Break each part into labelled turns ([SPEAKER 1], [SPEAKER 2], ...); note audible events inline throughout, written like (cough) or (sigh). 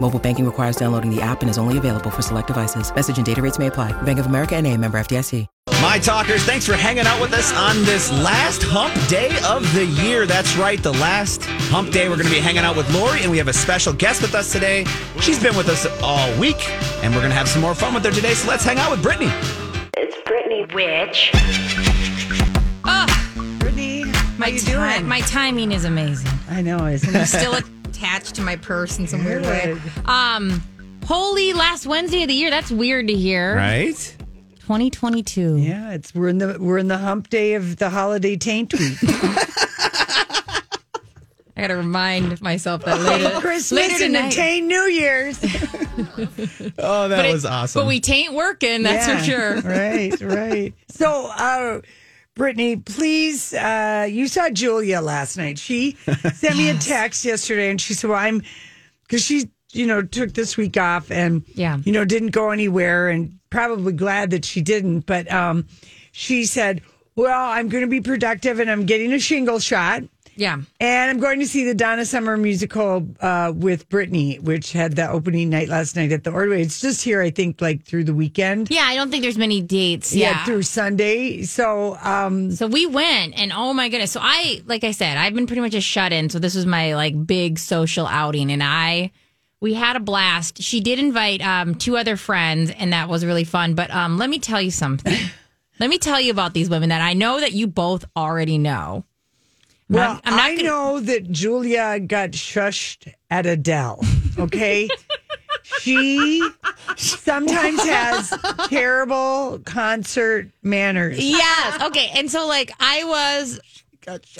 [SPEAKER 1] Mobile banking requires downloading the app and is only available for select devices. Message and data rates may apply. Bank of America and a member FDIC.
[SPEAKER 2] My talkers, thanks for hanging out with us on this last hump day of the year. That's right, the last hump day. We're going to be hanging out with Lori, and we have a special guest with us today. She's been with us all week, and we're going to have some more fun with her today. So let's hang out with Brittany.
[SPEAKER 3] It's Brittany.
[SPEAKER 4] Witch.
[SPEAKER 5] Brittany, how
[SPEAKER 4] My,
[SPEAKER 5] you
[SPEAKER 4] ti-
[SPEAKER 5] doing?
[SPEAKER 4] my timing is amazing.
[SPEAKER 5] I know, isn't
[SPEAKER 4] I'm
[SPEAKER 5] it?
[SPEAKER 4] still attached to my purse in some weird way. Um, holy last Wednesday of the year. That's weird to hear.
[SPEAKER 2] Right?
[SPEAKER 4] 2022.
[SPEAKER 5] yeah, it's we're in the we're in the hump day of the holiday taint week. (laughs)
[SPEAKER 4] I got to remind myself that later.
[SPEAKER 5] Christmas
[SPEAKER 4] later
[SPEAKER 5] and the
[SPEAKER 4] tonight.
[SPEAKER 5] taint New Year's. (laughs)
[SPEAKER 2] Oh, that
[SPEAKER 4] But it-
[SPEAKER 2] was awesome.
[SPEAKER 4] But we tain't working, that's
[SPEAKER 5] Yeah,
[SPEAKER 4] for sure.
[SPEAKER 5] Right, right. (laughs) So, uh, Brittany, please, uh, you saw Julia last night. She (laughs) sent me a text yesterday, and she said, "Well, I'm," because she, you know, took this week off and,
[SPEAKER 4] Yeah.
[SPEAKER 5] you know, didn't go anywhere, and probably glad that she didn't. But um, she said, "Well, I'm going to be productive, and I'm getting a shingle shot."
[SPEAKER 4] Yeah.
[SPEAKER 5] And I'm going to see the Donna Summer musical uh, with Brittany, which had the opening night last night at the Ordway. It's just here, I think, like through the weekend.
[SPEAKER 4] Yeah, I don't think there's many dates.
[SPEAKER 5] Yeah,
[SPEAKER 4] Yeah.
[SPEAKER 5] through Sunday. So, um,
[SPEAKER 4] So we went, and oh my goodness! So I, like I said, I've been pretty much a shut in. So this was my like big social outing, and I, we had a blast. She did invite um, two other friends, and that was really fun. But um, let me tell you something. (laughs) let me tell you about these women that I know that you both already know.
[SPEAKER 5] Well,
[SPEAKER 4] I'm- I'm
[SPEAKER 5] I
[SPEAKER 4] gonna-
[SPEAKER 5] know that Julia got shushed at Adele. Okay. (laughs) she sometimes has terrible concert manners.
[SPEAKER 4] Yes. Okay. And so, like, I was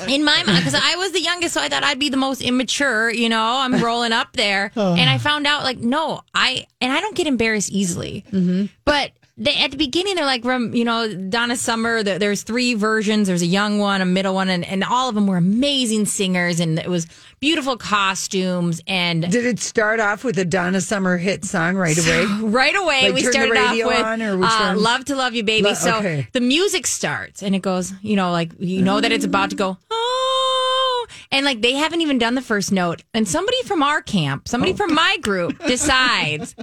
[SPEAKER 4] in my mind because I was the youngest, so I thought I'd be the most immature. You know, I'm rolling up there, (laughs) uh-huh. and I found out like, no, I and I don't get embarrassed easily, mm-hmm. but. They, at the beginning, they're like, you know, Donna Summer. there- There's three versions. There's a young one, a middle one, and, and all of them were amazing singers, and it was beautiful costumes. And
[SPEAKER 5] Did it start off with a Donna Summer hit song right away? (laughs)
[SPEAKER 4] right away
[SPEAKER 5] Like,
[SPEAKER 4] we started off with uh, love to love you baby
[SPEAKER 5] Lo-
[SPEAKER 4] so
[SPEAKER 5] okay.
[SPEAKER 4] the music starts and it goes you know like you know that it's about to go oh and like they haven't even done the first note and somebody from our camp somebody from my group (laughs) decides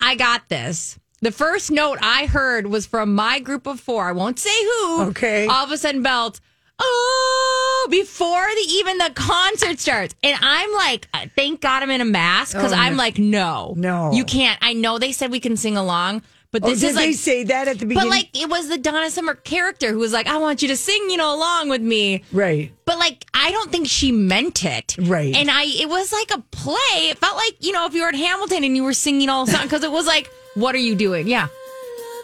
[SPEAKER 4] i got this the first note I heard was from my group of four. I won't say who.
[SPEAKER 5] Okay.
[SPEAKER 4] All of a sudden, belt. Oh, before the even the concert starts, and I'm like, uh, thank God I'm in a mask because
[SPEAKER 5] Oh,
[SPEAKER 4] I'm
[SPEAKER 5] no.
[SPEAKER 4] like, no,
[SPEAKER 5] No.
[SPEAKER 4] you can't. I know they said we can sing along, but
[SPEAKER 5] Oh,
[SPEAKER 4] this
[SPEAKER 5] did
[SPEAKER 4] is like, they
[SPEAKER 5] say that at the beginning?
[SPEAKER 4] but like it was the Donna Summer character who was like, I want you to sing, you know, along with me.
[SPEAKER 5] right.
[SPEAKER 4] But like, I don't think she meant it.
[SPEAKER 5] Right.
[SPEAKER 4] And I, it was like a play. It felt like, you know, if you were at Hamilton and you were singing all the song, because it was like, what are you doing? Yeah.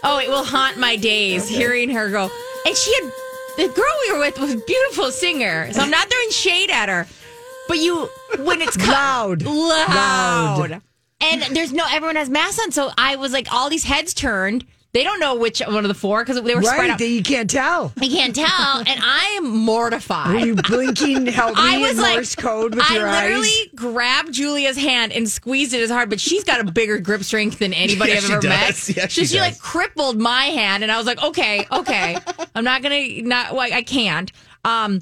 [SPEAKER 4] Oh, it will haunt my days hearing her go. And she had, the girl we were with was a beautiful singer. So I'm not throwing shade at her. But you, when it's co-
[SPEAKER 5] Loud.
[SPEAKER 4] loud.
[SPEAKER 5] Loud.
[SPEAKER 4] And there's no, everyone has masks on. So I was like, all these heads turned. They don't know which one of the four because they were spread
[SPEAKER 5] Right.
[SPEAKER 4] out.
[SPEAKER 5] That you can't tell.
[SPEAKER 4] I can't tell. And I am mortified.
[SPEAKER 5] Were you blinking, help me
[SPEAKER 4] I was like,
[SPEAKER 5] Morse code with
[SPEAKER 4] I
[SPEAKER 5] your eyes.
[SPEAKER 4] I literally grabbed Julia's hand and squeezed it as hard, but she's got a bigger grip strength than anybody
[SPEAKER 2] Yeah,
[SPEAKER 4] I've ever
[SPEAKER 2] does.
[SPEAKER 4] met. (laughs)
[SPEAKER 2] Yeah,
[SPEAKER 4] so
[SPEAKER 2] she
[SPEAKER 4] she like crippled my hand, and I was like, okay, okay, I'm not gonna not like I can't. Um,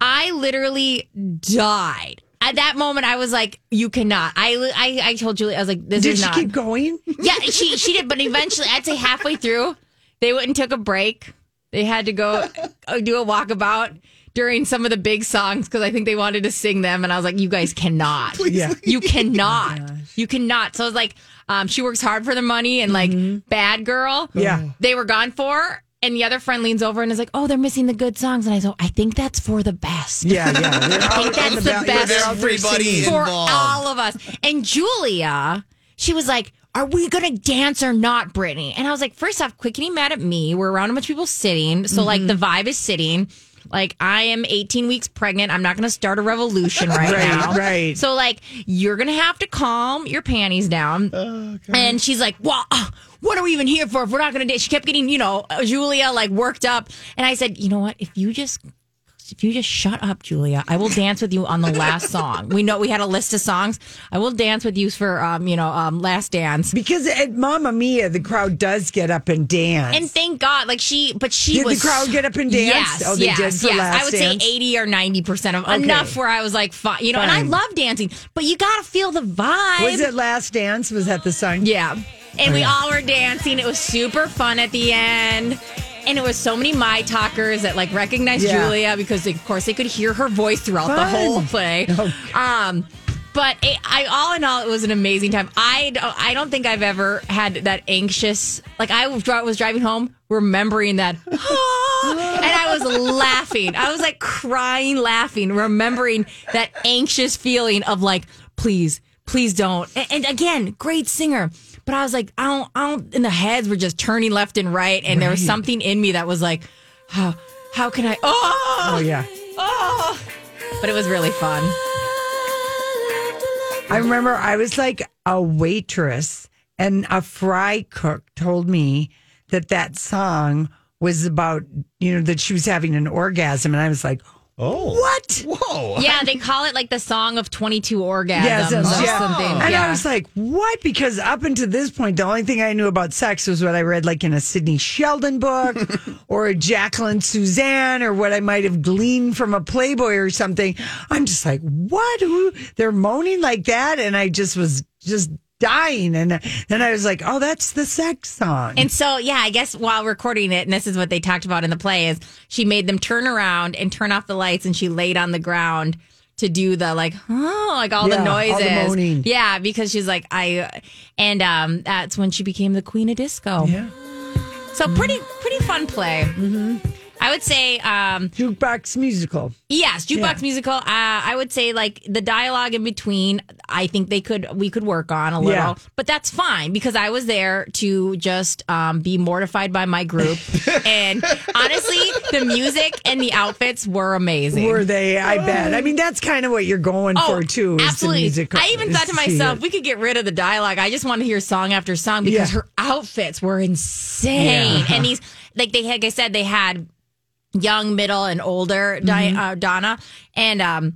[SPEAKER 4] I literally died. At that moment, I was like, "You cannot." I, I, I told Julie, I was like, "This
[SPEAKER 5] Did
[SPEAKER 4] is not."
[SPEAKER 5] Did she keep going? (laughs)
[SPEAKER 4] Yeah, she she did, but eventually, I'd say halfway through, they went and took a break. They had to go uh, do a walkabout during some of the big songs because I think they wanted to sing them, and I was like, "You guys cannot,
[SPEAKER 5] Yeah.
[SPEAKER 4] you cannot, you cannot." So I was like, um, "She works hard for the money," and like "Bad Girl,"
[SPEAKER 5] Yeah.
[SPEAKER 4] they were gone for. And the other friend leans over and is like, "Oh, they're missing the good songs." And I go, "I think that's for the best."
[SPEAKER 5] Yeah, yeah. (laughs)
[SPEAKER 4] I think that's the best
[SPEAKER 2] everybody
[SPEAKER 4] for
[SPEAKER 2] involved.
[SPEAKER 4] all of us. And Julia, she was like, "Are we gonna dance or not, Brittany?" And I was like, first off, quit getting mad at me. We're around a bunch of people sitting, so like the vibe is sitting." Like I am 18 weeks pregnant. I'm not going to start a revolution right,
[SPEAKER 5] Right,
[SPEAKER 4] now.
[SPEAKER 5] right.
[SPEAKER 4] So like you're going to have to calm your panties down. And she's like, "Well, uh, what are we even here for if we're not going to date?" She kept getting, you know, uh, Julia like worked up. And I said, "You know what? If you just if you just shut up, Julia, I will dance with you on the last (laughs) song. We know we had a list of songs. I will dance with you for um, you know, um, last dance.
[SPEAKER 5] Because at Mamma Mia, the crowd does get up and dance.
[SPEAKER 4] And thank God, like she, but she
[SPEAKER 5] Did the crowd get up and dance?
[SPEAKER 4] Yes,
[SPEAKER 5] Oh, they
[SPEAKER 4] yes,
[SPEAKER 5] did for
[SPEAKER 4] yes.
[SPEAKER 5] Last
[SPEAKER 4] I would
[SPEAKER 5] Dance?
[SPEAKER 4] say eighty or ninety percent of enough where I was like, fine, you know. And I love dancing, but you got to feel the vibe.
[SPEAKER 5] was it Last Dance? Was that the song?
[SPEAKER 4] Yeah. And we all were dancing. It was super fun at the end. And it was so many my talkers that like recognized
[SPEAKER 5] Yeah.
[SPEAKER 4] Julia because they, of course they could hear her voice throughout the whole play. Um but it, I all in all it was an amazing time. I don't, I don't think I've ever had that anxious like I was was driving home remembering that "Ah," and I was laughing. I was like crying laughing remembering that anxious feeling of like please please don't. And, and again, great singer. But I was like, I don't, I don't, and the heads were just turning left and right. And there was something in me that was like, how, how can I, oh,
[SPEAKER 5] Oh, yeah.
[SPEAKER 4] oh. But it was really fun.
[SPEAKER 5] I remember I was like a waitress, and a fry cook told me that that song was about, you know, that she was having an orgasm. And I was like,
[SPEAKER 2] Oh.
[SPEAKER 5] what?
[SPEAKER 2] Whoa.
[SPEAKER 4] Yeah, they call it like the song of 22 orgasms
[SPEAKER 5] Yes,
[SPEAKER 4] or
[SPEAKER 5] yeah.
[SPEAKER 4] something.
[SPEAKER 5] And
[SPEAKER 4] yeah.
[SPEAKER 5] I was like, what? Because up until this point, the only thing I knew about sex was what I read like in a Sidney Sheldon book (laughs) or a Jacqueline Susann or what I might have gleaned from a Playboy or something. I'm just like, what? Who? They're moaning like that. And I just was just dying. And then I was like, oh, that's the sex song.
[SPEAKER 4] And so, yeah, I guess while recording it, and this is what they talked about in the play, is she made them turn around and turn off the lights, and she laid on the ground to do the like, oh, like all
[SPEAKER 5] Yeah,
[SPEAKER 4] the
[SPEAKER 5] all the
[SPEAKER 4] noises. Yeah, because she's like, I, and um, that's when she became the queen of disco.
[SPEAKER 5] yeah.
[SPEAKER 4] So pretty, pretty fun play. Mm-hmm. I would say, um,
[SPEAKER 5] Jukebox musical.
[SPEAKER 4] yes, jukebox
[SPEAKER 5] Yeah.
[SPEAKER 4] musical. Uh, I would say like the dialogue in between. I think they could, we could work on a little,
[SPEAKER 5] Yeah.
[SPEAKER 4] but that's fine because I was there to just um, be mortified by my group. (laughs) and honestly, the music and the outfits were amazing.
[SPEAKER 5] Were they? I bet. I mean, that's kind of what you're going for too. Is
[SPEAKER 4] Oh, absolutely. I even thought to myself, we could get rid of the dialogue. I just want to hear song after song because
[SPEAKER 5] Yeah.
[SPEAKER 4] her outfits were insane. And these, like they, like I said, they had young, middle, and older Di-
[SPEAKER 5] Mm-hmm.
[SPEAKER 4] uh, Donna, and um.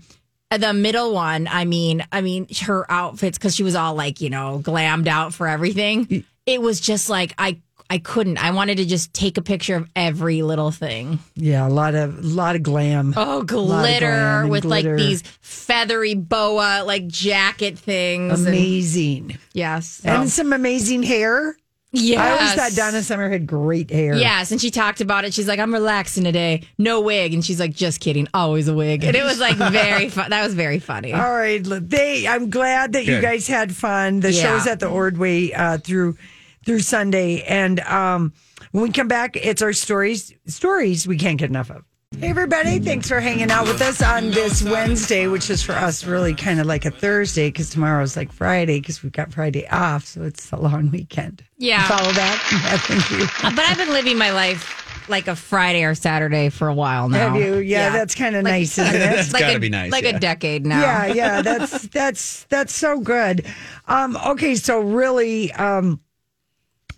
[SPEAKER 4] The middle one, I mean, I mean, her outfits because she was all like, you know, glammed out for everything. It was just like I, I couldn't. I wanted to just take a picture of every little thing.
[SPEAKER 5] Yeah, a lot of a lot of glam.
[SPEAKER 4] Oh, glitter
[SPEAKER 5] glam
[SPEAKER 4] with
[SPEAKER 5] glitter.
[SPEAKER 4] like these feathery boa like jacket things. and-
[SPEAKER 5] amazing,
[SPEAKER 4] yes.
[SPEAKER 5] and some amazing hair.
[SPEAKER 4] Yes.
[SPEAKER 5] I always thought Donna Summer had great hair.
[SPEAKER 4] Yes, and she talked about it. She's like, "I'm relaxing today, no wig," and she's like, "Just kidding, always a wig." And it was like (laughs) very fun. That was very funny.
[SPEAKER 5] All right, they. I'm glad that you
[SPEAKER 2] Good.
[SPEAKER 5] guys had fun. The
[SPEAKER 4] Yeah.
[SPEAKER 5] show's at the Ordway uh, through through Sunday, and um, when we come back, it's our stories. Stories we can't get enough of. Hey everybody, thanks for hanging out with us on this Wednesday, which is for us really kind of like a Thursday because tomorrow's like Friday because we've got Friday off, so it's a long weekend.
[SPEAKER 4] Yeah.
[SPEAKER 5] follow that. (laughs) Yeah, thank you.
[SPEAKER 4] Uh, but I've been living my life like a Friday or Saturday for a while now.
[SPEAKER 5] Have you? Yeah, that's kind of nice, isn't it?
[SPEAKER 2] That's
[SPEAKER 4] like
[SPEAKER 2] gotta
[SPEAKER 4] a,
[SPEAKER 2] be nice,
[SPEAKER 4] Like
[SPEAKER 2] yeah.
[SPEAKER 4] a decade now.
[SPEAKER 5] yeah, yeah, that's (laughs) that's that's so good. Um, okay, so really, um,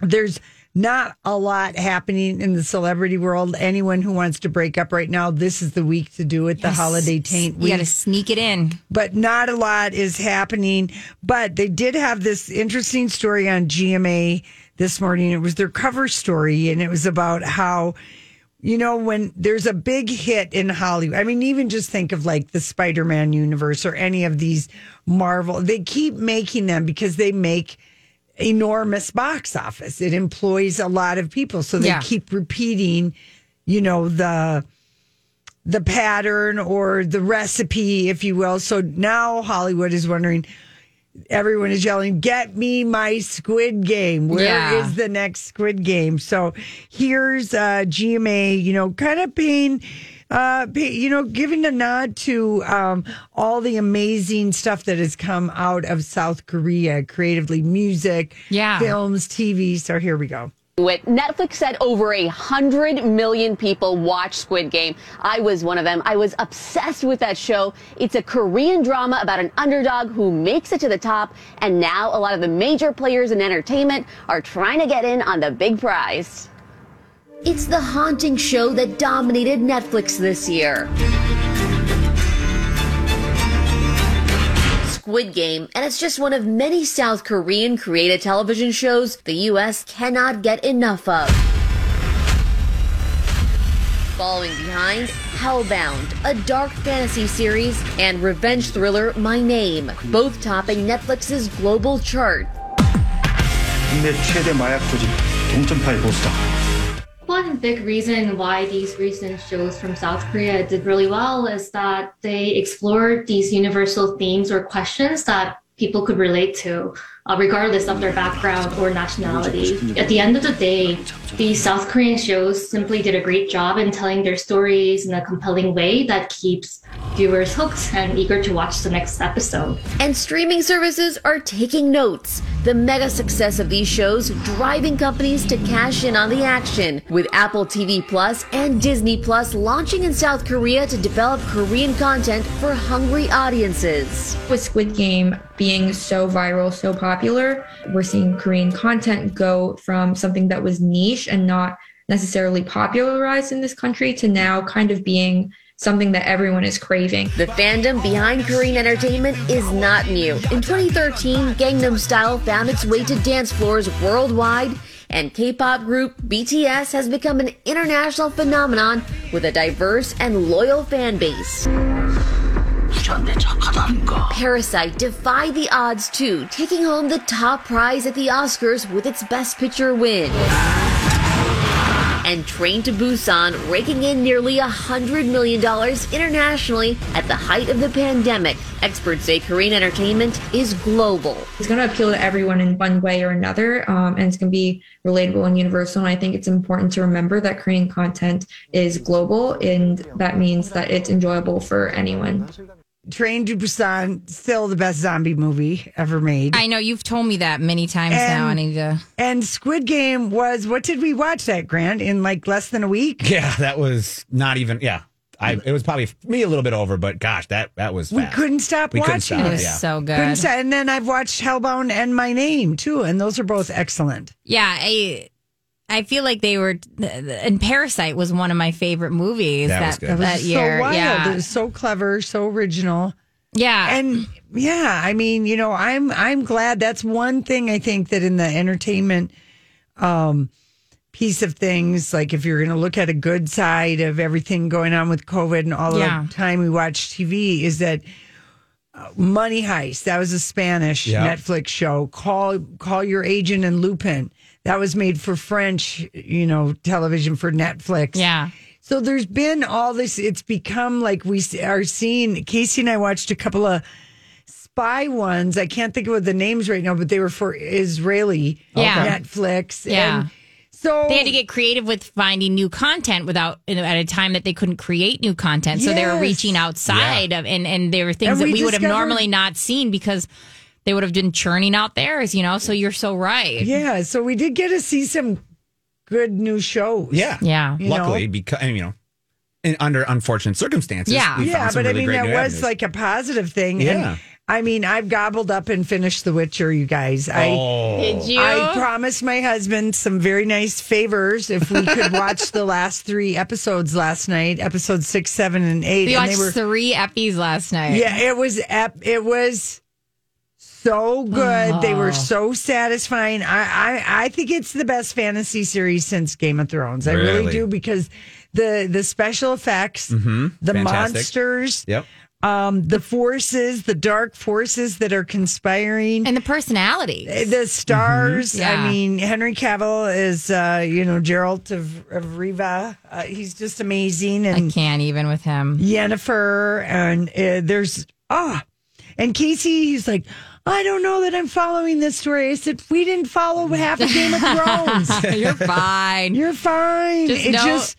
[SPEAKER 5] there's not a lot happening in the celebrity world. Anyone who wants to break up right now, this is the week to do it. The holiday taint
[SPEAKER 4] You
[SPEAKER 5] week
[SPEAKER 4] got to sneak it in.
[SPEAKER 5] but not a lot is happening. But they did have this interesting story on GMA this morning. It was their cover story, and it was about how, you know, when there's a big hit in Hollywood, I mean, even just think of like the Spider Man universe or any of these Marvel, they keep making them because they make enormous box office. It employs a lot of people. So they
[SPEAKER 4] Yeah.
[SPEAKER 5] keep repeating, you know, the the pattern or the recipe, if you will. So now Hollywood is wondering, everyone is yelling, "Get me my Squid Game! Where is
[SPEAKER 4] Yeah.
[SPEAKER 5] the next Squid Game?" So here's uh, GMA, you know, kind of paying. Uh, you know, giving a nod to um, all the amazing stuff that has come out of South Korea, creatively, music,
[SPEAKER 4] Yeah.
[SPEAKER 5] films, TV. So here we go.
[SPEAKER 3] it. Netflix said over a hundred million people watch Squid Game. I was one of them. I was obsessed with that show. It's a Korean drama about an underdog who makes it to the top, and now a lot of the major players in entertainment are trying to get in on the big prize. It's the haunting show that dominated Netflix this year. Squid Game, and it's just one of many South Korean created television shows the U.S. cannot get enough of. Following behind, Hellbound, a dark fantasy series, and revenge thriller My Name, both topping Netflix's global chart.
[SPEAKER 6] 국내 최대 마약 조직 동점파의 보스다.
[SPEAKER 7] One big reason why these recent shows from South Korea did really well is that they explored these universal themes or questions that people could relate to, uh, regardless of their background or nationality. At the end of the day, these South Korean shows simply did a great job in telling their stories in a compelling way that keeps viewers hooked and eager to watch the next episode.
[SPEAKER 3] And streaming services are taking notes. The mega success of these shows driving companies to cash in on the action, with Apple TV Plus and Disney Plus launching in South Korea to develop Korean content for hungry audiences.
[SPEAKER 8] with Squid Game being so viral, so popular, we're seeing Korean content go from something that was niche and not necessarily popularized in this country to now kind of being something that everyone is craving.
[SPEAKER 3] The fandom behind Korean entertainment is not new. In 2013, Gangnam Style found its way to dance floors worldwide, and K-pop group BTS has become an international phenomenon with a diverse and loyal fan base. Parasite defied the odds too, taking home the top prize at the Oscars with its Best Picture win. And Train to Busan raking in nearly $100 million internationally at the height of the pandemic. Experts say Korean entertainment is global.
[SPEAKER 8] It's going to appeal to everyone in one way or another, um, and it's going to be relatable and universal. And I think it's important to remember that Korean content is global, and that means that it's enjoyable for anyone.
[SPEAKER 5] Train to Busan, still the best zombie movie ever made.
[SPEAKER 4] I know you've told me that many times now. I
[SPEAKER 5] And-
[SPEAKER 4] need to.
[SPEAKER 5] And Squid Game was what did we watch that Grant in like less than a week? (laughs)
[SPEAKER 2] Yeah, that was not even. Yeah, I. It was probably me a little bit over, but gosh, that that was.
[SPEAKER 5] We couldn't stop
[SPEAKER 2] We
[SPEAKER 5] watching
[SPEAKER 2] couldn't stop,
[SPEAKER 4] It
[SPEAKER 5] it.
[SPEAKER 4] was
[SPEAKER 2] yeah.
[SPEAKER 4] so good.
[SPEAKER 5] stop. And then I've watched Hellbound and My Name too, and those are both excellent.
[SPEAKER 4] Yeah, I I feel like they were. And Parasite was one of my favorite movies
[SPEAKER 2] That
[SPEAKER 4] that
[SPEAKER 2] was good.
[SPEAKER 5] That
[SPEAKER 4] that year.
[SPEAKER 5] so wild.
[SPEAKER 4] Yeah,
[SPEAKER 5] It was so clever, so original.
[SPEAKER 4] yeah,
[SPEAKER 5] And yeah, I mean, you know, I'm I'm glad that's one thing I think that in the entertainment um piece of things, like if you're gonna look at a good side of everything going on with COVID and all
[SPEAKER 4] Yeah.
[SPEAKER 5] the time we watch TV is that uh, Money Heist, that was a Spanish
[SPEAKER 2] Yeah.
[SPEAKER 5] Netflix show. Call call your agent and Lupin. That was made for French, you know, television for Netflix.
[SPEAKER 4] yeah.
[SPEAKER 5] So there's been all this. It's become like we are seeing. Casey and I watched a couple of spy ones. I can't think of what the names right now, but they were for Israeli
[SPEAKER 4] Yeah.
[SPEAKER 5] Netflix.
[SPEAKER 4] Yeah.
[SPEAKER 5] And so
[SPEAKER 4] They had to get creative with finding new content without you know, at a time that they couldn't create new content. So they were reaching outside of and and there were things
[SPEAKER 5] And
[SPEAKER 4] that
[SPEAKER 5] we
[SPEAKER 4] we would have normally not seen because they would have been churning out theirs. You know, so you're so right.
[SPEAKER 5] yeah. So we did get to see some good new shows.
[SPEAKER 2] Yeah,
[SPEAKER 4] Yeah.
[SPEAKER 5] You
[SPEAKER 2] Luckily,
[SPEAKER 5] know?
[SPEAKER 2] because you know, in, under unfortunate circumstances.
[SPEAKER 4] Yeah.
[SPEAKER 2] we
[SPEAKER 5] Yeah,
[SPEAKER 2] found some
[SPEAKER 5] but I mean
[SPEAKER 2] great
[SPEAKER 5] that was
[SPEAKER 2] avenues.
[SPEAKER 5] like a positive thing.
[SPEAKER 2] Yeah.
[SPEAKER 5] And I mean, I've gobbled up and finished The Witcher, you guys. I
[SPEAKER 2] Oh,
[SPEAKER 4] Did you?
[SPEAKER 5] I promised my husband some very nice favors if we could watch the last three episodes last night, episodes six, seven, and eight.
[SPEAKER 4] we
[SPEAKER 5] and
[SPEAKER 4] watched
[SPEAKER 5] they were
[SPEAKER 4] three Eppies last night.
[SPEAKER 5] yeah, it was ep- it was so good. They were so satisfying. I, I I think it's the best fantasy series since Game of Thrones. I really
[SPEAKER 2] Really?
[SPEAKER 5] do because the the special effects, the
[SPEAKER 2] Fantastic.
[SPEAKER 5] monsters,
[SPEAKER 2] Yep.
[SPEAKER 5] um, the forces, the dark forces that are conspiring.
[SPEAKER 4] And the personalities.
[SPEAKER 5] the stars.
[SPEAKER 4] Yeah.
[SPEAKER 5] I mean, Henry Cavill is, uh, you know, Geralt of, of Rivia. Uh, he's just amazing.
[SPEAKER 4] I
[SPEAKER 5] And
[SPEAKER 4] can't even with him.
[SPEAKER 5] Yennefer. And uh, there's, ah. And Casey, he's like, I don't know that I'm following this story. I said, we didn't follow half of Game of (laughs) Thrones.
[SPEAKER 4] You're fine.
[SPEAKER 5] You're fine.
[SPEAKER 4] Just
[SPEAKER 5] it
[SPEAKER 4] know-
[SPEAKER 5] just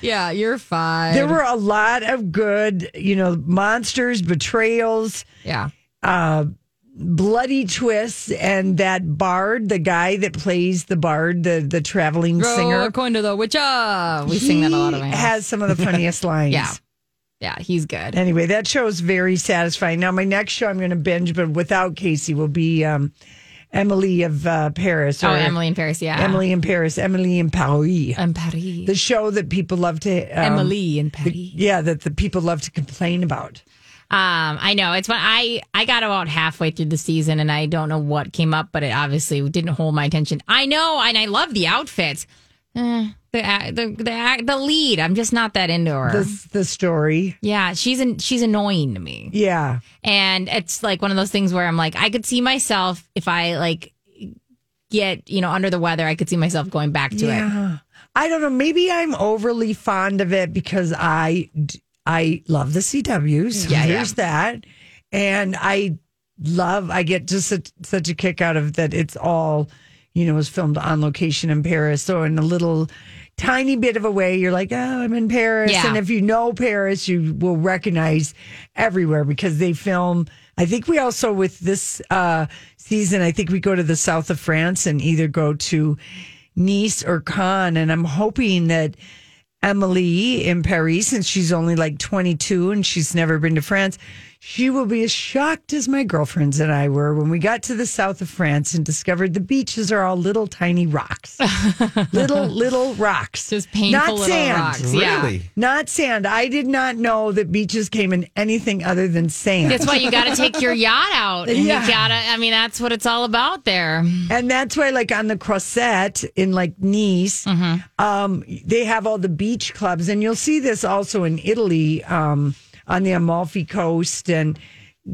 [SPEAKER 4] Yeah, you're fine.
[SPEAKER 5] there were a lot of good, you know, monsters, betrayals,
[SPEAKER 4] yeah.
[SPEAKER 5] uh, bloody twists, and that bard, the guy that plays the bard, the the traveling singer.
[SPEAKER 4] according to the witcher. We sing that a lot of
[SPEAKER 5] has some of the (laughs) funniest lines.
[SPEAKER 4] Yeah. Yeah, he's good.
[SPEAKER 5] Anyway, that show is very satisfying. Now, my next show I'm going to binge, but without Casey, will be um, Emily of uh, Paris.
[SPEAKER 4] oh, Emily in Paris. Yeah.
[SPEAKER 5] Emily in Paris. Emily in Paris.
[SPEAKER 4] in Paris.
[SPEAKER 5] the show that people love to. Um,
[SPEAKER 4] Emily in Paris.
[SPEAKER 5] Yeah, that the people love to complain about.
[SPEAKER 4] Um, I know it's fun. I I got about halfway through the season and I don't know what came up, but it obviously didn't hold my attention. I know, and I love the outfits. Eh, the the the the lead, I'm just not that into her.
[SPEAKER 5] The, the story.
[SPEAKER 4] yeah, she's an, she's annoying to me,
[SPEAKER 5] Yeah.
[SPEAKER 4] and it's like one of those things where I'm like, I could see myself if I like get you know under the weather, I could see myself going back to it.
[SPEAKER 5] Yeah. I don't know. Maybe I'm overly fond of it because I I love the CW. So
[SPEAKER 4] Yeah, yeah.
[SPEAKER 5] there's that. And I love, I get just such, such a kick out of that. It's all, you know, was filmed on location in Paris. So in a little tiny bit of a way, you're like, oh, I'm in Paris.
[SPEAKER 4] Yeah.
[SPEAKER 5] And if you know Paris, you will recognize everywhere because they film. I think we also, with this uh, season, I think we go to the south of France and either go to Nice or Cannes. And I'm hoping that Emily in Paris, since she's only like 22 and she's never been to France, she will be as shocked as my girlfriends and I were when we got to the south of France and discovered the beaches are all little tiny rocks. (laughs) little, little rocks.
[SPEAKER 4] Just painful
[SPEAKER 5] Not
[SPEAKER 4] little
[SPEAKER 5] sand.
[SPEAKER 4] rocks. Yeah.
[SPEAKER 2] Really?
[SPEAKER 5] Not sand. I did not know that beaches came in anything other than sand.
[SPEAKER 4] That's why you got to take your (laughs) yacht out. And
[SPEAKER 5] Yeah.
[SPEAKER 4] You gotta. I mean, that's what it's all about there.
[SPEAKER 5] And that's why, like on the Croisette in like Nice, um, they have all the beach clubs, and you'll see this also in Italy um, on the Amalfi Coast and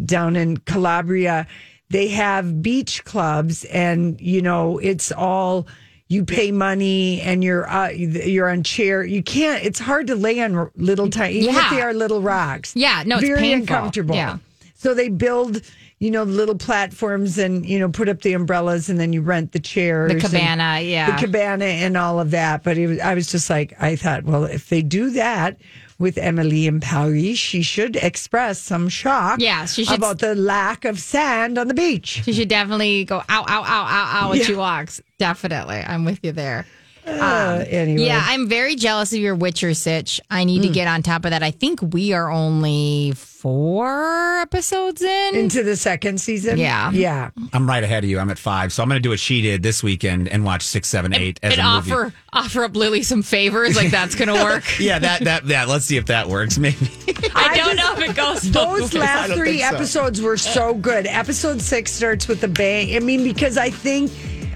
[SPEAKER 5] down in Calabria. They have beach clubs, and you know it's all you pay money, and you're uh, you're on chair. You can't. It's hard to lay on little tiny, even if
[SPEAKER 4] Yeah.
[SPEAKER 5] they are little rocks.
[SPEAKER 4] Yeah, no, it's
[SPEAKER 5] very
[SPEAKER 4] painful.
[SPEAKER 5] uncomfortable.
[SPEAKER 4] Yeah.
[SPEAKER 5] So they build, you know, little platforms and, you know, put up the umbrellas and then you rent the chairs.
[SPEAKER 4] The cabana, yeah.
[SPEAKER 5] The cabana and all of that. But it was, I was just like, I thought, well, if they do that with Emily in Paris, she should express some shock
[SPEAKER 4] Yeah, she should-
[SPEAKER 5] about the lack of sand on the beach.
[SPEAKER 4] She should definitely go ow, ow, ow, ow, ow when
[SPEAKER 5] Yeah.
[SPEAKER 4] she walks. Definitely. I'm with you there.
[SPEAKER 5] Uh, anyway.
[SPEAKER 4] Um, Yeah, I'm very jealous of your Witcher sitch. I need to get on top of that. I think we are only four episodes in.
[SPEAKER 5] Into the second season?
[SPEAKER 4] Yeah.
[SPEAKER 5] Yeah.
[SPEAKER 2] I'm right ahead of you. I'm at five, so I'm going to do what she did this weekend and watch six, seven, eight as
[SPEAKER 4] and
[SPEAKER 2] a movie.
[SPEAKER 4] offer offer up Lily some favors, like that's gonna (laughs) work.
[SPEAKER 2] Yeah, that that that. Let's see if that works. Maybe. (laughs)
[SPEAKER 4] I don't know if it goes. both
[SPEAKER 5] Those last three
[SPEAKER 2] so.
[SPEAKER 5] episodes were so good. Episode six starts with a bang. I mean, because I think,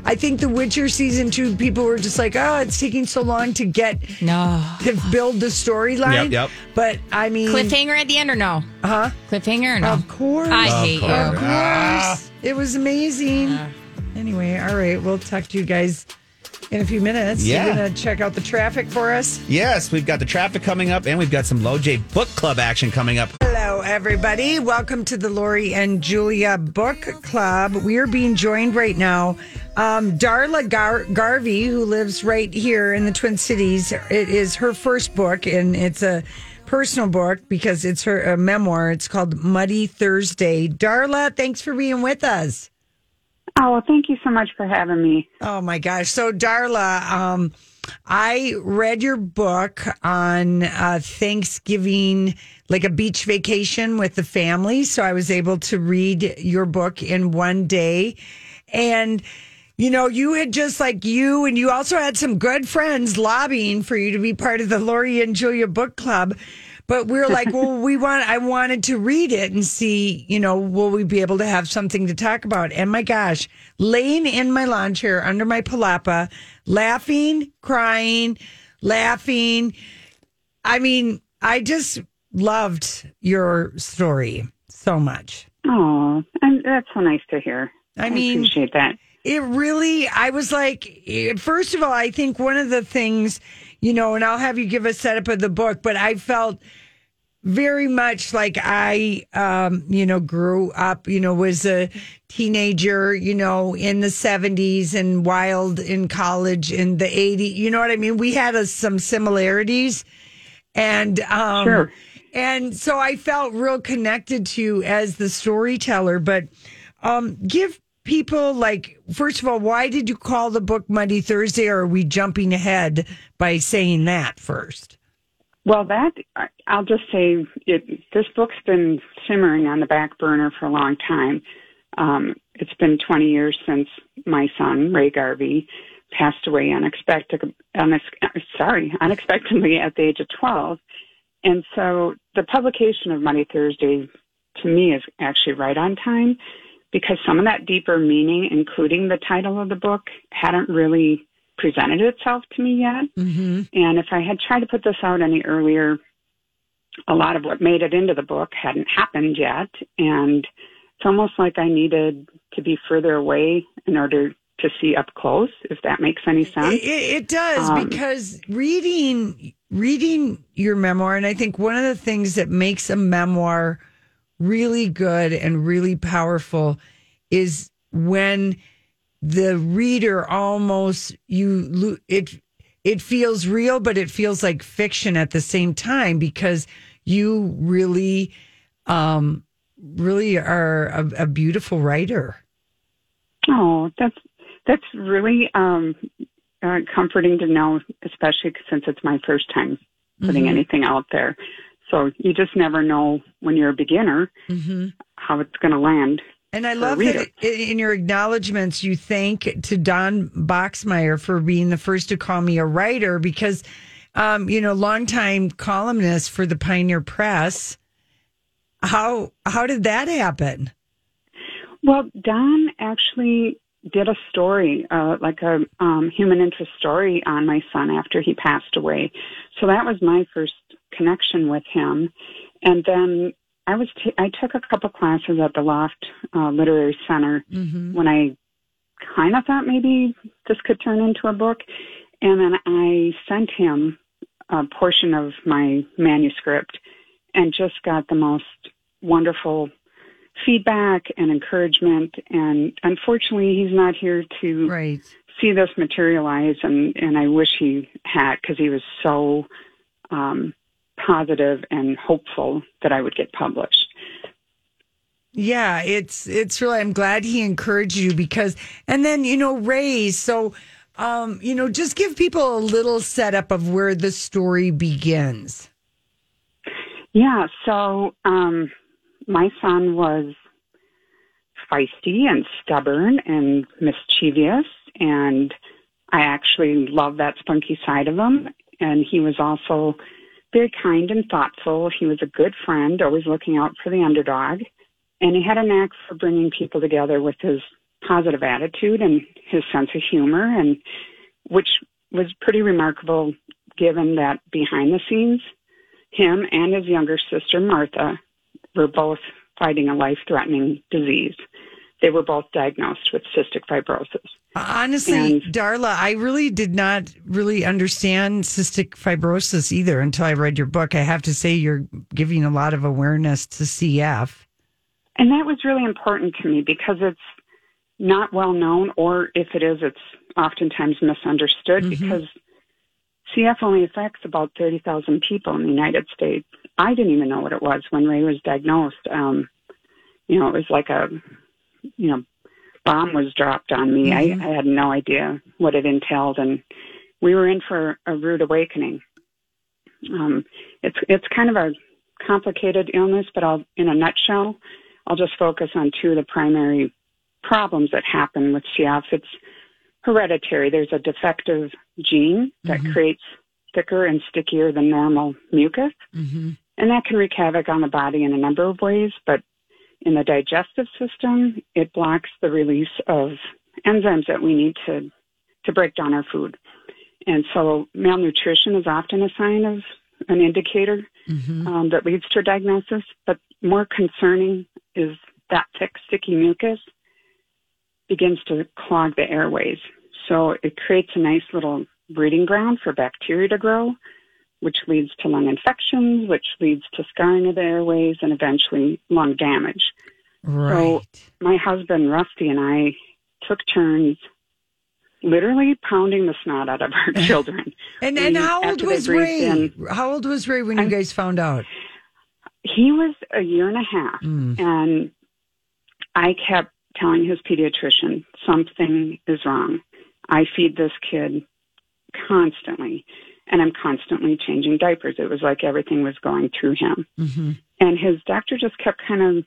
[SPEAKER 5] I think The Witcher season two, people were just like, oh, it's taking so long to get
[SPEAKER 4] no
[SPEAKER 5] to build the storyline.
[SPEAKER 2] Yep, yep.
[SPEAKER 5] But I mean,
[SPEAKER 4] cliffhanger at the end or no?
[SPEAKER 5] huh?
[SPEAKER 4] Cliffhanger or no?
[SPEAKER 5] Of course,
[SPEAKER 4] I hate
[SPEAKER 2] you.
[SPEAKER 5] of
[SPEAKER 4] you.
[SPEAKER 5] course, it was amazing. Anyway, all right, we'll talk to you guys in a few minutes.
[SPEAKER 2] Yeah.
[SPEAKER 5] You're gonna check out the traffic for us.
[SPEAKER 2] Yes, we've got the traffic coming up, and we've got some Low J Book Club action coming up.
[SPEAKER 5] Hello, everybody. Welcome to the Lori and Julia Book Club. We are being joined right now. Um, Darla Gar- Garvey, who lives right here in the Twin Cities, it is her first book, and it's a personal book because it's her a memoir. It's called Muddy Thursday. Darla, thanks for being with us.
[SPEAKER 9] Oh, well, thank you so much for having me.
[SPEAKER 5] Oh my gosh. So Darla, um, I read your book on uh, Thanksgiving, like a beach vacation with the family. So I was able to read your book in one day. And, you know, you had just like you, and you also had some good friends lobbying for you to be part of the Lori and Julia book club. But we are (laughs) like, well, we want, I wanted to read it and see, you know, will we be able to have something to talk about? And my gosh, laying in my lawn chair under my palapa, laughing, crying, laughing. I mean, I just loved your story so much.
[SPEAKER 9] Oh, and that's so nice to hear.
[SPEAKER 5] I
[SPEAKER 9] I,
[SPEAKER 5] mean-
[SPEAKER 9] appreciate that.
[SPEAKER 5] It really, I was like, eh, first of all, I think one of the things, you know, and I'll have you give a setup of the book, but I felt very much like I, um, you know, grew up, you know, was a teenager, you know, in the 70s and wild in college in the 80s. You know what I mean? We had uh, some similarities. And, um,
[SPEAKER 9] Sure.
[SPEAKER 5] and so I felt real connected to you as the storyteller, but, um, give people like, first of all, why did you call the book Muddy Thursday or are we jumping ahead by saying that first?
[SPEAKER 9] Well, that I'll just say it, this book's been simmering on the back burner for a long time. Um, it's been 20 years since my son Ray Garvey passed away unexpected, unex- sorry, unexpectedly at the age of 12, and so the publication of Muddy Thursday to me is actually right on time because some of that deeper meaning, including the title of the book, hadn't really presented itself to me yet.
[SPEAKER 5] Mm-hmm.
[SPEAKER 9] And if I had tried to put this out any earlier, a lot of what made it into the book hadn't happened yet. And it's almost like I needed to be further away in order to see up close, if that makes any sense.
[SPEAKER 5] It, it, does
[SPEAKER 9] Um,
[SPEAKER 5] because reading reading your memoir, and I think one of the things that makes a memoir really good and really powerful is when the reader almost you it it feels real, but it feels like fiction at the same time because you really um really are a, a beautiful writer.
[SPEAKER 9] Oh, that's that's really um, uh, comforting to know, especially since it's my first time putting
[SPEAKER 5] Mhm.
[SPEAKER 9] anything out there. So you just never know when you're a beginner
[SPEAKER 5] Mm-hmm.
[SPEAKER 9] how it's going to land.
[SPEAKER 5] And I love that in your acknowledgments, you thank to Don Boxmeyer for being the first to call me a writer because, um, you know, longtime columnist for the Pioneer Press. How how did that happen?
[SPEAKER 9] Well, Don actually did a story, uh, like a um, human interest story on my son after he passed away. So that was my first connection with him. And then I was t- I took a couple classes at the Loft uh, Literary Center
[SPEAKER 5] Mm-hmm.
[SPEAKER 9] when I kind of thought maybe this could turn into a book. And then I sent him a portion of my manuscript and just got the most wonderful feedback and encouragement. And unfortunately, he's not here to
[SPEAKER 5] Right.
[SPEAKER 9] see this materialize. And, and I wish he had because he was so um, positive and hopeful that I would get published.
[SPEAKER 5] Yeah, it's it's really. I'm glad he encouraged you because, and then you know, Ray. So, um, you know, just give people a little setup of where the story begins.
[SPEAKER 9] Yeah, so um, my son was feisty and stubborn and mischievous, and I actually love that spunky side of him. And he was also very kind and thoughtful. He was a good friend, always looking out for the underdog. And he had a knack for bringing people together with his positive attitude and his sense of humor, and which was pretty remarkable given that behind the scenes, him and his younger sister, Martha, were both fighting a life threatening disease. They were both diagnosed with cystic fibrosis.
[SPEAKER 5] Honestly,
[SPEAKER 9] And-
[SPEAKER 5] Darla, I really did not really understand cystic fibrosis either until I read your book. I have to say, you're giving a lot of awareness to CF.
[SPEAKER 9] And that was really important to me because it's not well known, or if it is, it's oftentimes misunderstood because CF only affects about 30,000 people in the United States. I didn't even know what it was when Ray was diagnosed. Um, you know, it was like a, you know, bomb was dropped on me.
[SPEAKER 5] Mhm.
[SPEAKER 9] I, I had no idea what it entailed, and we were in for a rude awakening. Um, it's it's kind of a complicated illness, but I'll, in a nutshell, I'll just focus on two of the primary problems that happen with CF. It's hereditary. There's a defective gene that
[SPEAKER 5] Mhm.
[SPEAKER 9] creates thicker and stickier than normal mucus,
[SPEAKER 5] Mm-hmm.
[SPEAKER 9] and that can wreak havoc on the body in a number of ways. But in the digestive system, it blocks the release of enzymes that we need to to break down our food. And so malnutrition is often a sign of an indicator
[SPEAKER 5] Mm-hmm.
[SPEAKER 9] um, that leads to a diagnosis. But more concerning is that thick, sticky mucus begins to clog the airways. So it creates a nice little breeding ground for bacteria to grow, which leads to lung infections, which leads to scarring of the airways and eventually lung damage.
[SPEAKER 5] Right.
[SPEAKER 9] So my husband Rusty and I took turns literally pounding the snot out of our (laughs) children.
[SPEAKER 5] and and how old was Ray?
[SPEAKER 9] in-
[SPEAKER 5] How old was Ray when you
[SPEAKER 9] I'm-
[SPEAKER 5] guys found out?
[SPEAKER 9] he was a year and a half
[SPEAKER 5] Mm.
[SPEAKER 9] and I kept telling his pediatrician something is wrong. I feed this kid constantly and I'm constantly changing diapers. It was like everything was going through him.
[SPEAKER 5] Mm-hmm.
[SPEAKER 9] And his doctor just kept kind of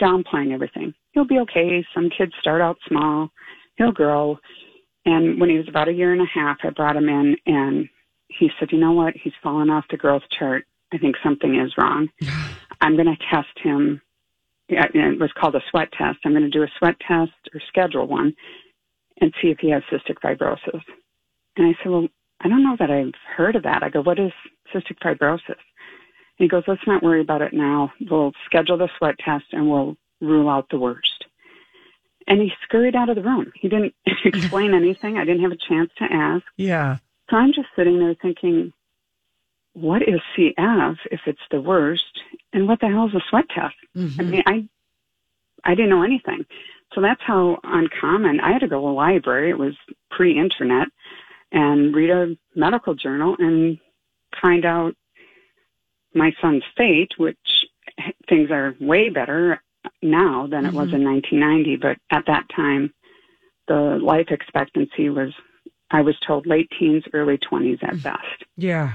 [SPEAKER 9] downplaying everything. He'll be okay. Some kids start out small. He'll grow. And when he was about a year and a half, I brought him in and he said, you know what? He's fallen off the growth chart. I think something is wrong. (sighs) I'm going to test him. It was called a sweat test. I'm going to do a sweat test or schedule one and see if he has cystic fibrosis. And I said, well, I don't know that I've heard of that. I go, what is cystic fibrosis? And he goes, let's not worry about it now. We'll schedule the sweat test and we'll rule out the worst. And he scurried out of the room. He didn't (laughs) explain anything. I didn't have a chance to ask.
[SPEAKER 5] Yeah.
[SPEAKER 9] So I'm just sitting there thinking, what is CF if it's the worst? And what the hell is a sweat test? I
[SPEAKER 5] Mhm.
[SPEAKER 9] mean, I I didn't know anything. So that's how uncommon. I had to go to a library. It was pre-internet, and read a medical journal and find out my son's fate, which things are way better now than it was mm-hmm. in 1990. But at that time, the life expectancy was, I was told, late teens, early 20s at mm. best.
[SPEAKER 5] Yeah.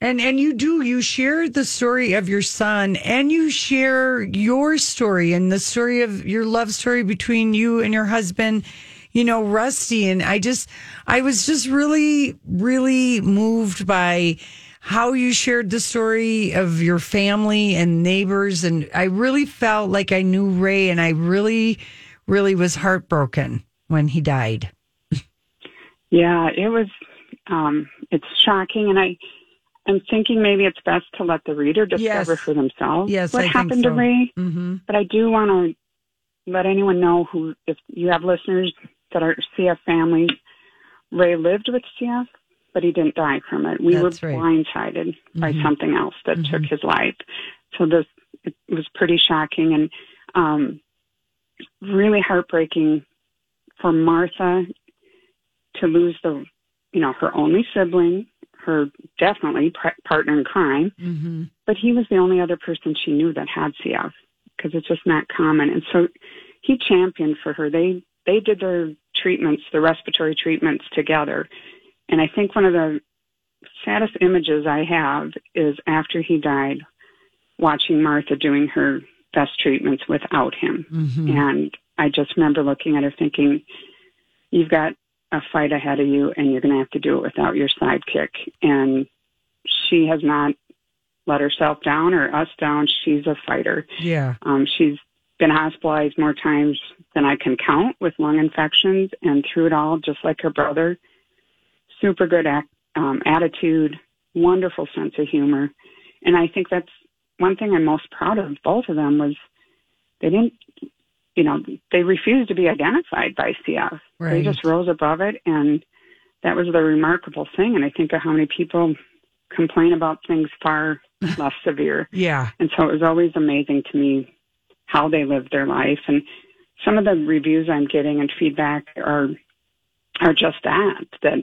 [SPEAKER 5] And and you do you share the story of your son and you share your story and the story of your love story between you and your husband, you know, Rusty and I just I was just really really moved by how you shared the story of your family and neighbors and I really felt like I knew Ray and I really really was heartbroken when he died.
[SPEAKER 9] Yeah, it was. Um, it's shocking, and I, I'm thinking maybe it's best to let the reader discover
[SPEAKER 5] Yes.
[SPEAKER 9] for themselves
[SPEAKER 5] Yes,
[SPEAKER 9] what
[SPEAKER 5] I
[SPEAKER 9] happened to
[SPEAKER 5] so.
[SPEAKER 9] Ray.
[SPEAKER 5] Mhm.
[SPEAKER 9] But I do want to let anyone know who, if you have listeners that are CF families, Ray lived with CF, but he didn't die from it. We
[SPEAKER 5] That's
[SPEAKER 9] were
[SPEAKER 5] right.
[SPEAKER 9] blindsided by
[SPEAKER 5] Mhm.
[SPEAKER 9] something else that
[SPEAKER 5] Mhm.
[SPEAKER 9] took his life. So this it was pretty shocking and um, really heartbreaking for Martha to lose the, you know, her only sibling, her definitely pr- partner in crime,
[SPEAKER 5] Mm-hmm.
[SPEAKER 9] but he was the only other person she knew that had CF because it's just not common. And so he championed for her. They they did their treatments, the respiratory treatments together. And I think one of the saddest images I have is after he died, watching Martha doing her best treatments without him.
[SPEAKER 5] Mhm.
[SPEAKER 9] And I just remember looking at her thinking, you've got a fight ahead of you and you're going to have to do it without your sidekick. And she has not let herself down or us down. She's a fighter.
[SPEAKER 5] Yeah.
[SPEAKER 9] Um, she's been hospitalized more times than I can count with lung infections, and through it all, just like her brother, super good act, um, attitude, wonderful sense of humor, and I think that's one thing I'm most proud of. Both of them was they didn't, you know, they refused to be identified by CF. They just rose above it, and that was the remarkable thing. And I think of how many people complain about things far less severe. (laughs)
[SPEAKER 5] Yeah.
[SPEAKER 9] And so it was always amazing to me how they live their life. And some of the reviews I'm getting and feedback are are just that that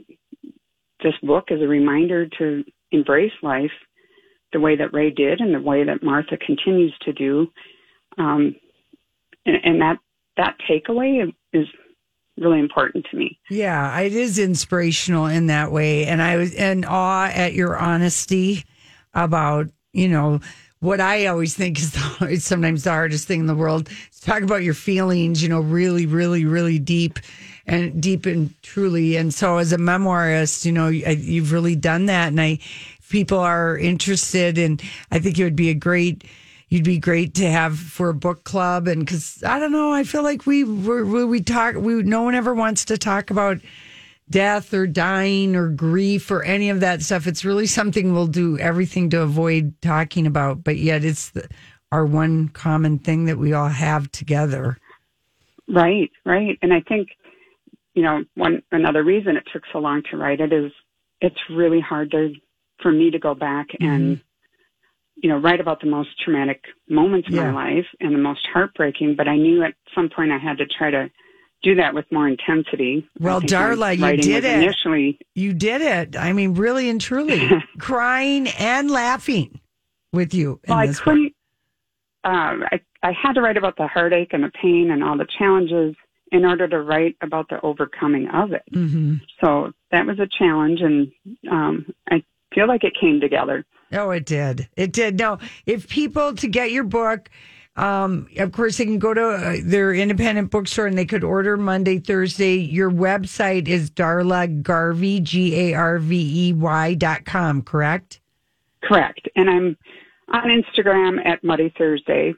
[SPEAKER 9] this book is a reminder to embrace life the way that Ray did and the way that Martha continues to do. Um, and, and that that takeaway is really important to me.
[SPEAKER 5] Yeah, it is inspirational in that way. And I was in awe at your honesty about, you know, what I always think is, the, (laughs) sometimes the hardest thing in the world. is Talk about your feelings, you know, really, really, really deep and deep and truly. And so, as a memoirist, you know, you've really done that. And I, people are interested, and I think it would be a great you'd be great to have for a book club and because i don't know i feel like we we, we talk we no one ever wants to talk about death or dying or grief or any of that stuff. It's really something we'll do everything to avoid talking about but yet it's the, our one common thing that we all have together.
[SPEAKER 9] Right right. And i think you know one another reason it took so long to write it is it's really hard to for me to go back and mm-hmm you know, write about the most traumatic moments of
[SPEAKER 5] Yeah.
[SPEAKER 9] my life and the most heartbreaking, but I knew at some point I had to try to do that with more intensity.
[SPEAKER 5] Well darla you did it
[SPEAKER 9] Initially,
[SPEAKER 5] you did it i mean really and truly (laughs) crying and laughing with you in
[SPEAKER 9] well, I couldn't, um, I, I had to write about the heartache and the pain and all the challenges in order to write about the overcoming of it.
[SPEAKER 5] Mm-hmm.
[SPEAKER 9] So that was a challenge and, um, I feel like it came together.
[SPEAKER 5] Oh, it did. It did. No, if people to get your book, um, of course, they can go to uh, their independent bookstore and they could order Muddy, Thursday. Your website is Darla Garvey, G A R V E Y dot com, correct?
[SPEAKER 9] Correct. And I'm on Instagram at Muddy Thursday.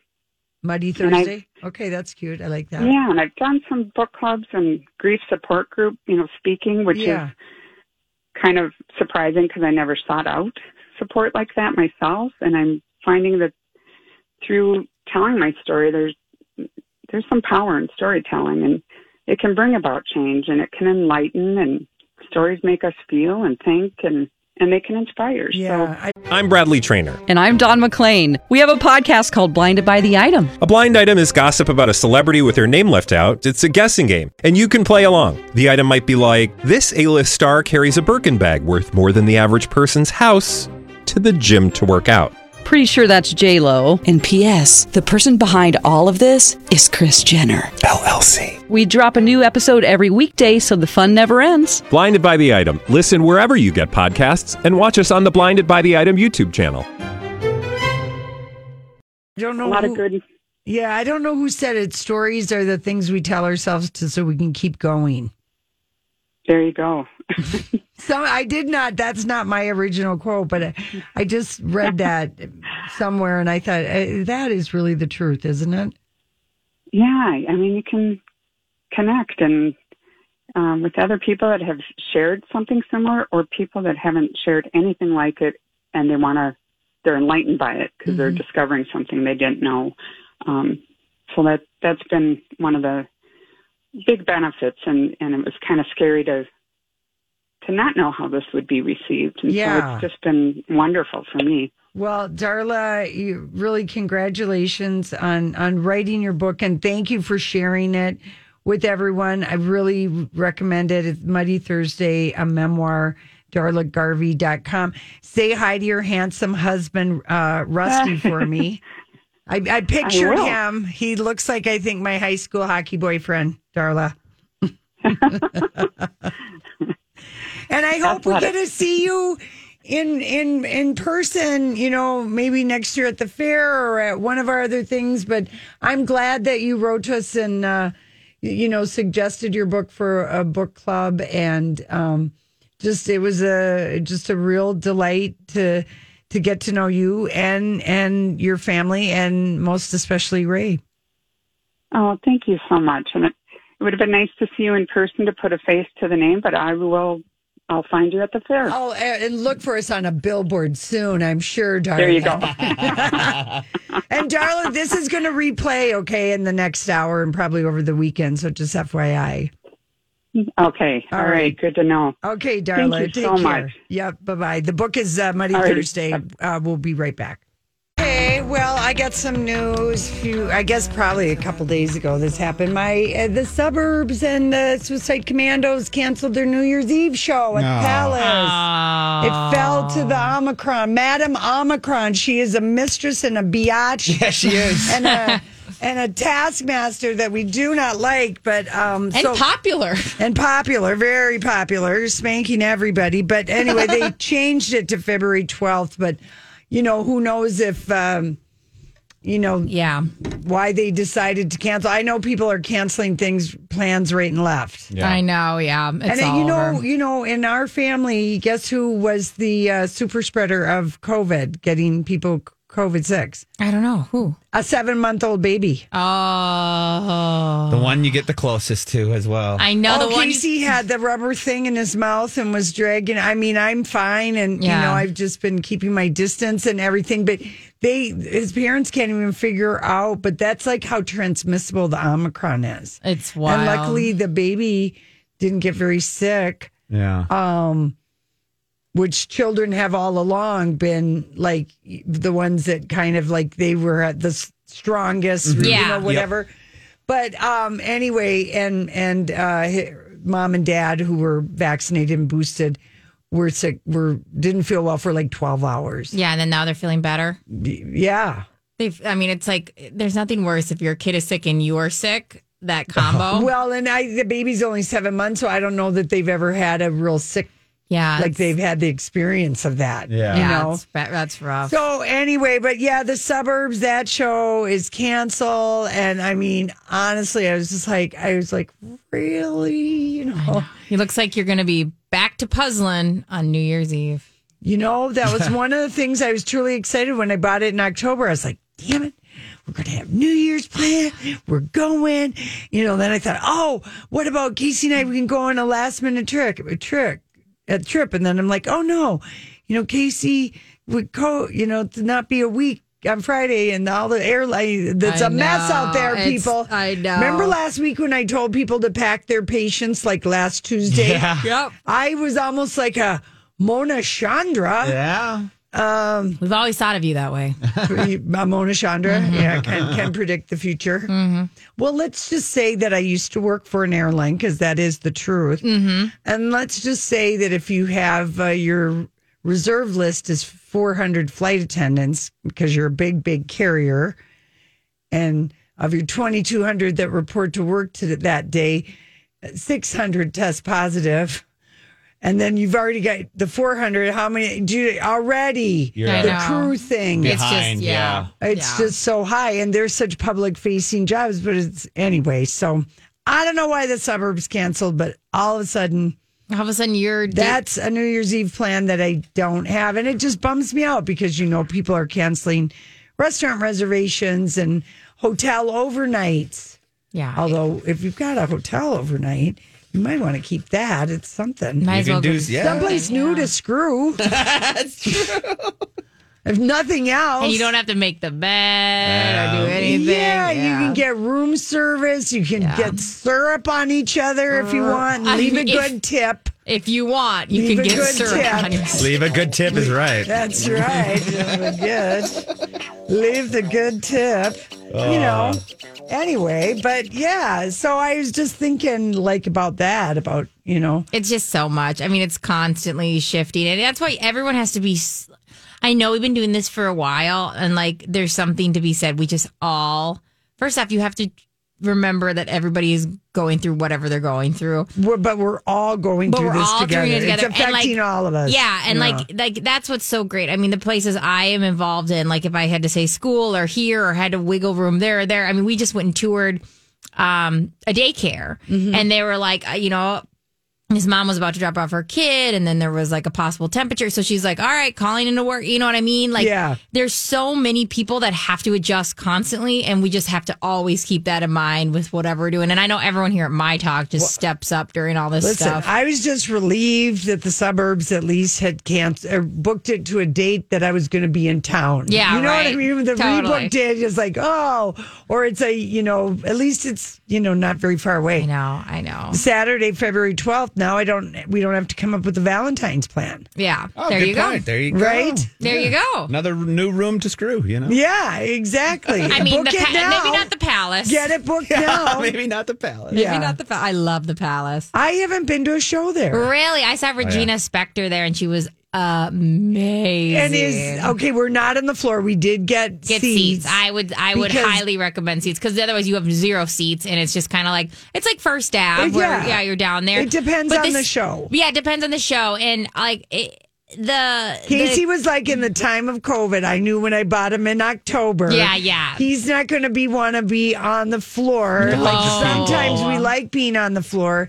[SPEAKER 5] Muddy Thursday. Okay, that's cute. I like that.
[SPEAKER 9] Yeah, and I've done some book clubs and grief support group, you know, speaking, which
[SPEAKER 5] Yeah.
[SPEAKER 9] is kind of surprising because I never sought out support like that myself. And I'm finding that through telling my story, there's there's some power in storytelling, and it can bring about change, and it can enlighten, and stories make us feel and think, and and they can inspire.
[SPEAKER 5] Yeah.
[SPEAKER 9] so
[SPEAKER 10] I'm Bradley Trainer.
[SPEAKER 11] And I'm Don McClain. We have a podcast called Blinded by the Item.
[SPEAKER 10] A blind item is gossip about a celebrity with their name left out. It's a guessing game, and you can play along. The item might be like this: A-list star carries a Birkin bag worth more than the average person's house to the gym to work out.
[SPEAKER 11] Pretty sure that's J Lo. And P.S. The person behind all of this is Kris Jenner
[SPEAKER 10] LLC.
[SPEAKER 11] We drop a new episode every weekday, so the fun never ends.
[SPEAKER 10] Blinded by the item. Listen wherever you get podcasts, and watch us on the Blinded by the Item YouTube channel.
[SPEAKER 5] I don't know.
[SPEAKER 9] a lot
[SPEAKER 5] who-
[SPEAKER 9] of good.
[SPEAKER 5] Yeah, I don't know who said it. Stories are the things we tell ourselves to so we can keep going.
[SPEAKER 9] There you go. (laughs)
[SPEAKER 5] So I did not. That's not my original quote, but I, I just read that somewhere, and I thought eh, that is really the truth, isn't it?
[SPEAKER 9] Yeah, I mean, you can connect and um, with other people that have shared something similar, or people that haven't shared anything like it, and they want to, they're enlightened by it because they're discovering something they didn't know. Um, so that that's been one of the big benefits, and and it was kind of scary to to not know how this would be received, and
[SPEAKER 5] Yeah.
[SPEAKER 9] so it's just been wonderful for me.
[SPEAKER 5] Well, Darla, you really congratulations on on writing your book, and thank you for sharing it with everyone. I really recommend it. It's Muddy Thursday, a memoir. DarlaGarvey.com. Say hi to your handsome husband, uh, Rusty, for me. (laughs) I, I pictured
[SPEAKER 9] will.
[SPEAKER 5] him. He looks like I think my high school hockey boyfriend, Darla. (laughs) and I hope we get to see you in in in person. You know, maybe next year at the fair or at one of our other things. But I'm glad that you wrote to us and uh, you know suggested your book for a book club and um, just it was a just a real delight to to get to know you and and your family and most especially Ray.
[SPEAKER 9] Oh, thank you so much. And it, it would have been nice to see you in person to put a face to the name, but I will. I'll find you at the fair.
[SPEAKER 5] Oh, eh, and look for us on a billboard soon, I'm sure, Darla.
[SPEAKER 9] There you go. (laughs)
[SPEAKER 5] and Darla, this is going to replay, okay, in the next hour and probably over the weekend. So just FYI.
[SPEAKER 9] Okay.
[SPEAKER 5] All
[SPEAKER 9] All
[SPEAKER 5] right.
[SPEAKER 9] right. Good to know.
[SPEAKER 5] Okay, darling.
[SPEAKER 9] Thank you
[SPEAKER 5] take
[SPEAKER 9] so
[SPEAKER 5] care.
[SPEAKER 9] much.
[SPEAKER 5] Yep. Bye bye. The book is uh, Muddy
[SPEAKER 9] All right.
[SPEAKER 5] Thursday. Uh, we'll be right back. Hey, well, I got some news. Few, I guess probably a couple days ago this happened. My uh, the suburbs and the Suicide Commandos canceled their New Year's Eve show at
[SPEAKER 2] No.
[SPEAKER 5] the Palace. It fell to the Omicron, Madam Omicron. She is a mistress and a biatch. (laughs)
[SPEAKER 2] Yeah, she is.
[SPEAKER 5] and a (laughs) and a taskmaster that we do not like, but um,
[SPEAKER 4] And popular.
[SPEAKER 5] and popular, very popular, spanking everybody. But anyway, they (laughs) changed it to February 12th. But, you know, who knows if, um, you know,
[SPEAKER 4] yeah,
[SPEAKER 5] why they decided to cancel. I know people are canceling things, plans right and left. Yeah.
[SPEAKER 4] I know. Yeah, it's
[SPEAKER 5] and then,
[SPEAKER 4] all
[SPEAKER 5] you know,
[SPEAKER 4] over.
[SPEAKER 5] you know, in our family, guess who was the uh, super spreader of COVID, getting people COVID six?
[SPEAKER 4] I don't know who.
[SPEAKER 5] A seven month old baby.
[SPEAKER 4] Oh,
[SPEAKER 2] The one you get the closest to as well.
[SPEAKER 4] I know
[SPEAKER 5] oh,
[SPEAKER 4] the one.
[SPEAKER 5] Casey had the rubber thing in his mouth and was dragging. I mean, I'm fine, and you know, I've just been keeping my distance and everything. But they, his parents can't even figure out. But that's like how transmissible the Omicron is.
[SPEAKER 4] It's wild.
[SPEAKER 5] And luckily, the baby didn't get very sick.
[SPEAKER 2] yeah.
[SPEAKER 5] Um, which children have all along been like the ones that kind of like they were at the strongest, you
[SPEAKER 4] Yeah.
[SPEAKER 5] know,
[SPEAKER 4] Yep.
[SPEAKER 5] whatever. But um, anyway, and and uh, mom and dad who were vaccinated and boosted were sick, were didn't feel well for like twelve hours.
[SPEAKER 4] yeah, and then now they're feeling better.
[SPEAKER 5] Yeah.
[SPEAKER 4] They've. I mean, it's like there's nothing worse if your kid is sick and you're sick. That (laughs) combo.
[SPEAKER 5] Well, and I the baby's only seven months, so I don't know that they've ever had a real sick.
[SPEAKER 4] Yeah,
[SPEAKER 5] Like they've had the experience of that.
[SPEAKER 2] Yeah.
[SPEAKER 5] You
[SPEAKER 4] yeah,
[SPEAKER 5] know.
[SPEAKER 4] it's that's rough.
[SPEAKER 5] So anyway, but yeah, the suburbs that show is canceled, and I mean, honestly, I was just like, I was like, really, you know,
[SPEAKER 4] It looks like you're going to be back to puzzling on New Year's Eve.
[SPEAKER 5] you know, that was (laughs) one of the things I was truly excited when I bought it in October. I was like, damn it. We're going to have New Year's plan. We're going, you know. Then I thought, oh, what about Casey and I? We can go on a last minute trick, a trick, a trip. And then I'm like, oh no, you know, Casey would go, you know, to not be a week on Friday and all the airline. That's
[SPEAKER 4] I
[SPEAKER 5] a mess out there,
[SPEAKER 4] It's-
[SPEAKER 5] people.
[SPEAKER 4] I know.
[SPEAKER 5] Remember last week when I told people to pack their patients like last Tuesday?
[SPEAKER 2] Yeah.
[SPEAKER 4] Yep.
[SPEAKER 5] I was almost like a Mona Chandra.
[SPEAKER 2] Yeah.
[SPEAKER 5] Um,
[SPEAKER 4] We've always thought of you that way.
[SPEAKER 5] Mona Chandra, yeah, can, can predict the future. Well, let's just say that I used to work for an airline because that is the truth. And let's just say that if you have uh, your reserve list is 400 flight attendants because you're a big, big carrier, and of your 2,200 that report to work to that day, 600 test positive. And then you've already got the 400. How many do you already?
[SPEAKER 2] You're
[SPEAKER 5] the crew thing.
[SPEAKER 4] It's just
[SPEAKER 2] Behind,
[SPEAKER 4] yeah.
[SPEAKER 5] It's
[SPEAKER 4] Yeah.
[SPEAKER 5] just so high, and they're such public facing jobs. But it's anyway. So I don't know why the suburbs canceled, but all of a sudden,
[SPEAKER 4] all of a sudden you're
[SPEAKER 5] that's a New Year's Eve plan that I don't have, and it just bums me out because you know people are canceling restaurant reservations and hotel overnights.
[SPEAKER 4] yeah.
[SPEAKER 5] Although if you've got a hotel overnight, you might want to keep that. It's something.
[SPEAKER 4] Might as
[SPEAKER 2] You
[SPEAKER 4] well
[SPEAKER 2] can
[SPEAKER 4] go
[SPEAKER 2] do- yeah.
[SPEAKER 5] Someplace new to screw. (laughs)
[SPEAKER 2] That's true.
[SPEAKER 5] If nothing else.
[SPEAKER 4] and you don't have to make the bed or do um, anything.
[SPEAKER 5] Yeah, you can get room service. You can get syrup on each other if you uh, want.
[SPEAKER 4] I
[SPEAKER 5] Leave a
[SPEAKER 4] mean,
[SPEAKER 5] good
[SPEAKER 4] if-
[SPEAKER 5] tip.
[SPEAKER 4] If you want, you
[SPEAKER 5] Leave
[SPEAKER 4] can get syrup
[SPEAKER 5] tip.
[SPEAKER 4] on your
[SPEAKER 2] Leave a good tip is right.
[SPEAKER 5] That's right. good. Leave the good tip. You know. Oh. Anyway, but yeah. So I was just thinking, like, about that. About you know.
[SPEAKER 4] It's just so much. I mean, it's constantly shifting, and that's why everyone has to be. I know we've been doing this for a while, and like, there's something to be said. We just all, first off, you have to remember that everybody is going through whatever they're going through.
[SPEAKER 5] We're, but we're all going
[SPEAKER 4] But
[SPEAKER 5] through
[SPEAKER 4] we're
[SPEAKER 5] this
[SPEAKER 4] all
[SPEAKER 5] together.
[SPEAKER 4] doing it together.
[SPEAKER 5] It's
[SPEAKER 4] and, like,
[SPEAKER 5] affecting all of us.
[SPEAKER 4] Yeah, and
[SPEAKER 5] Yeah.
[SPEAKER 4] like like that's what's so great. I mean, the places I am involved in, like if I had to say school or here or had to wiggle room there or there. I mean, we just went and toured um, a daycare,
[SPEAKER 5] Mm-hmm.
[SPEAKER 4] and they were like, uh, you know. His mom was about to drop off her kid, and then there was like a possible temperature. So she's like, "All right, calling into work." You know what I mean? Like,
[SPEAKER 5] Yeah.
[SPEAKER 4] there's so many people that have to adjust constantly, and we just have to always keep that in mind with whatever we're doing. And I know everyone here at My Talk just steps up during all this
[SPEAKER 5] Listen,
[SPEAKER 4] stuff.
[SPEAKER 5] I was just relieved that the suburbs at least had canceled or uh, booked it to a date that I was going to be in town.
[SPEAKER 4] Yeah,
[SPEAKER 5] you know what I mean. The
[SPEAKER 4] Totally.
[SPEAKER 5] rebook date is like, oh, or it's a, you know, at least it's you know not very far away.
[SPEAKER 4] I know, I know.
[SPEAKER 5] Saturday, February 12th, Now I don't. We don't have to come up with a Valentine's plan.
[SPEAKER 4] Yeah.
[SPEAKER 2] Oh,
[SPEAKER 4] there
[SPEAKER 2] good
[SPEAKER 4] you go.
[SPEAKER 2] point. There you go.
[SPEAKER 5] Right?
[SPEAKER 4] There you go.
[SPEAKER 2] Another new room to screw, you know?
[SPEAKER 5] Yeah, exactly. (laughs)
[SPEAKER 4] I mean,
[SPEAKER 5] book
[SPEAKER 4] the
[SPEAKER 5] it
[SPEAKER 4] pa-
[SPEAKER 5] now.
[SPEAKER 4] maybe not the palace.
[SPEAKER 5] Get it booked now. (laughs)
[SPEAKER 2] Maybe not the palace.
[SPEAKER 4] Maybe
[SPEAKER 5] Yeah.
[SPEAKER 4] not the palace. I love the palace.
[SPEAKER 5] I haven't been to a show there.
[SPEAKER 4] Really? I saw oh, Regina Spektor there and she was amazing.
[SPEAKER 5] And is okay. We're not on the floor. We did get,
[SPEAKER 4] Get
[SPEAKER 5] seats.
[SPEAKER 4] seats. I would I would
[SPEAKER 5] Because-
[SPEAKER 4] highly recommend seats because otherwise you have zero seats and it's just kind of like it's like first Ave
[SPEAKER 5] Uh,
[SPEAKER 4] where
[SPEAKER 5] yeah.
[SPEAKER 4] yeah you're down there.
[SPEAKER 5] It depends but on the show.
[SPEAKER 4] Yeah, it depends on the show and like it, the
[SPEAKER 5] Casey
[SPEAKER 4] the,
[SPEAKER 5] was like in the time of COVID. I knew when I bought him in October.
[SPEAKER 4] Yeah, yeah.
[SPEAKER 5] He's not going to be want to be on the floor.
[SPEAKER 4] No.
[SPEAKER 5] Like sometimes we like being on the floor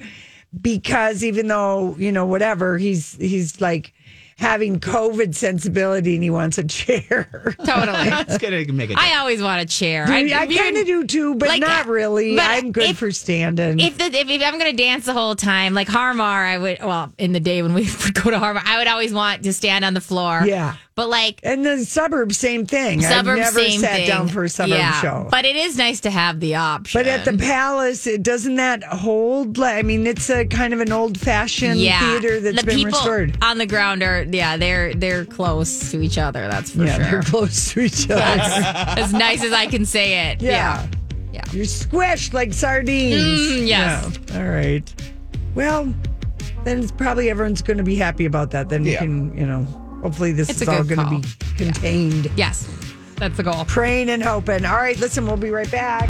[SPEAKER 5] because even though you know whatever, he's he's like having COVID sensibility and he wants a chair. (laughs)
[SPEAKER 4] totally.
[SPEAKER 2] That's going to make it.
[SPEAKER 4] I always want a chair.
[SPEAKER 5] I, I kinda do too, but
[SPEAKER 4] like,
[SPEAKER 5] not really.
[SPEAKER 4] But
[SPEAKER 5] I'm good
[SPEAKER 4] if-
[SPEAKER 5] for standing.
[SPEAKER 4] If, the, if if I'm gonna dance the whole time, like Harmar, I would. Well, in the day when we (laughs) would go to Harmar, I would always want to stand on the floor.
[SPEAKER 5] yeah.
[SPEAKER 4] but like
[SPEAKER 5] And the suburbs, same thing.
[SPEAKER 4] suburbs,
[SPEAKER 5] I've never
[SPEAKER 4] same
[SPEAKER 5] sat
[SPEAKER 4] thing.
[SPEAKER 5] down for a suburb
[SPEAKER 4] yeah.
[SPEAKER 5] show.
[SPEAKER 4] But it is nice to have the option.
[SPEAKER 5] But at the palace, it doesn't that hold? Like, I mean, it's a kind of an old fashioned
[SPEAKER 4] yeah,
[SPEAKER 5] theater that's
[SPEAKER 4] the
[SPEAKER 5] been
[SPEAKER 4] people
[SPEAKER 5] restored.
[SPEAKER 4] on the ground are yeah they're they're close to each other. That's for
[SPEAKER 5] yeah,
[SPEAKER 4] sure.
[SPEAKER 5] they're close to each other.
[SPEAKER 4] That's as nice as I can say it.
[SPEAKER 5] yeah.
[SPEAKER 4] Yeah.
[SPEAKER 5] You're squished like sardines.
[SPEAKER 4] Mm, yes.
[SPEAKER 5] Yeah. All right. Well, then it's probably everyone's going to be happy about that. Then we can, you know, hopefully this
[SPEAKER 4] It's
[SPEAKER 5] is all going to be contained.
[SPEAKER 4] Yes, that's the goal.
[SPEAKER 5] Praying and hoping. All right, listen, we'll be right back.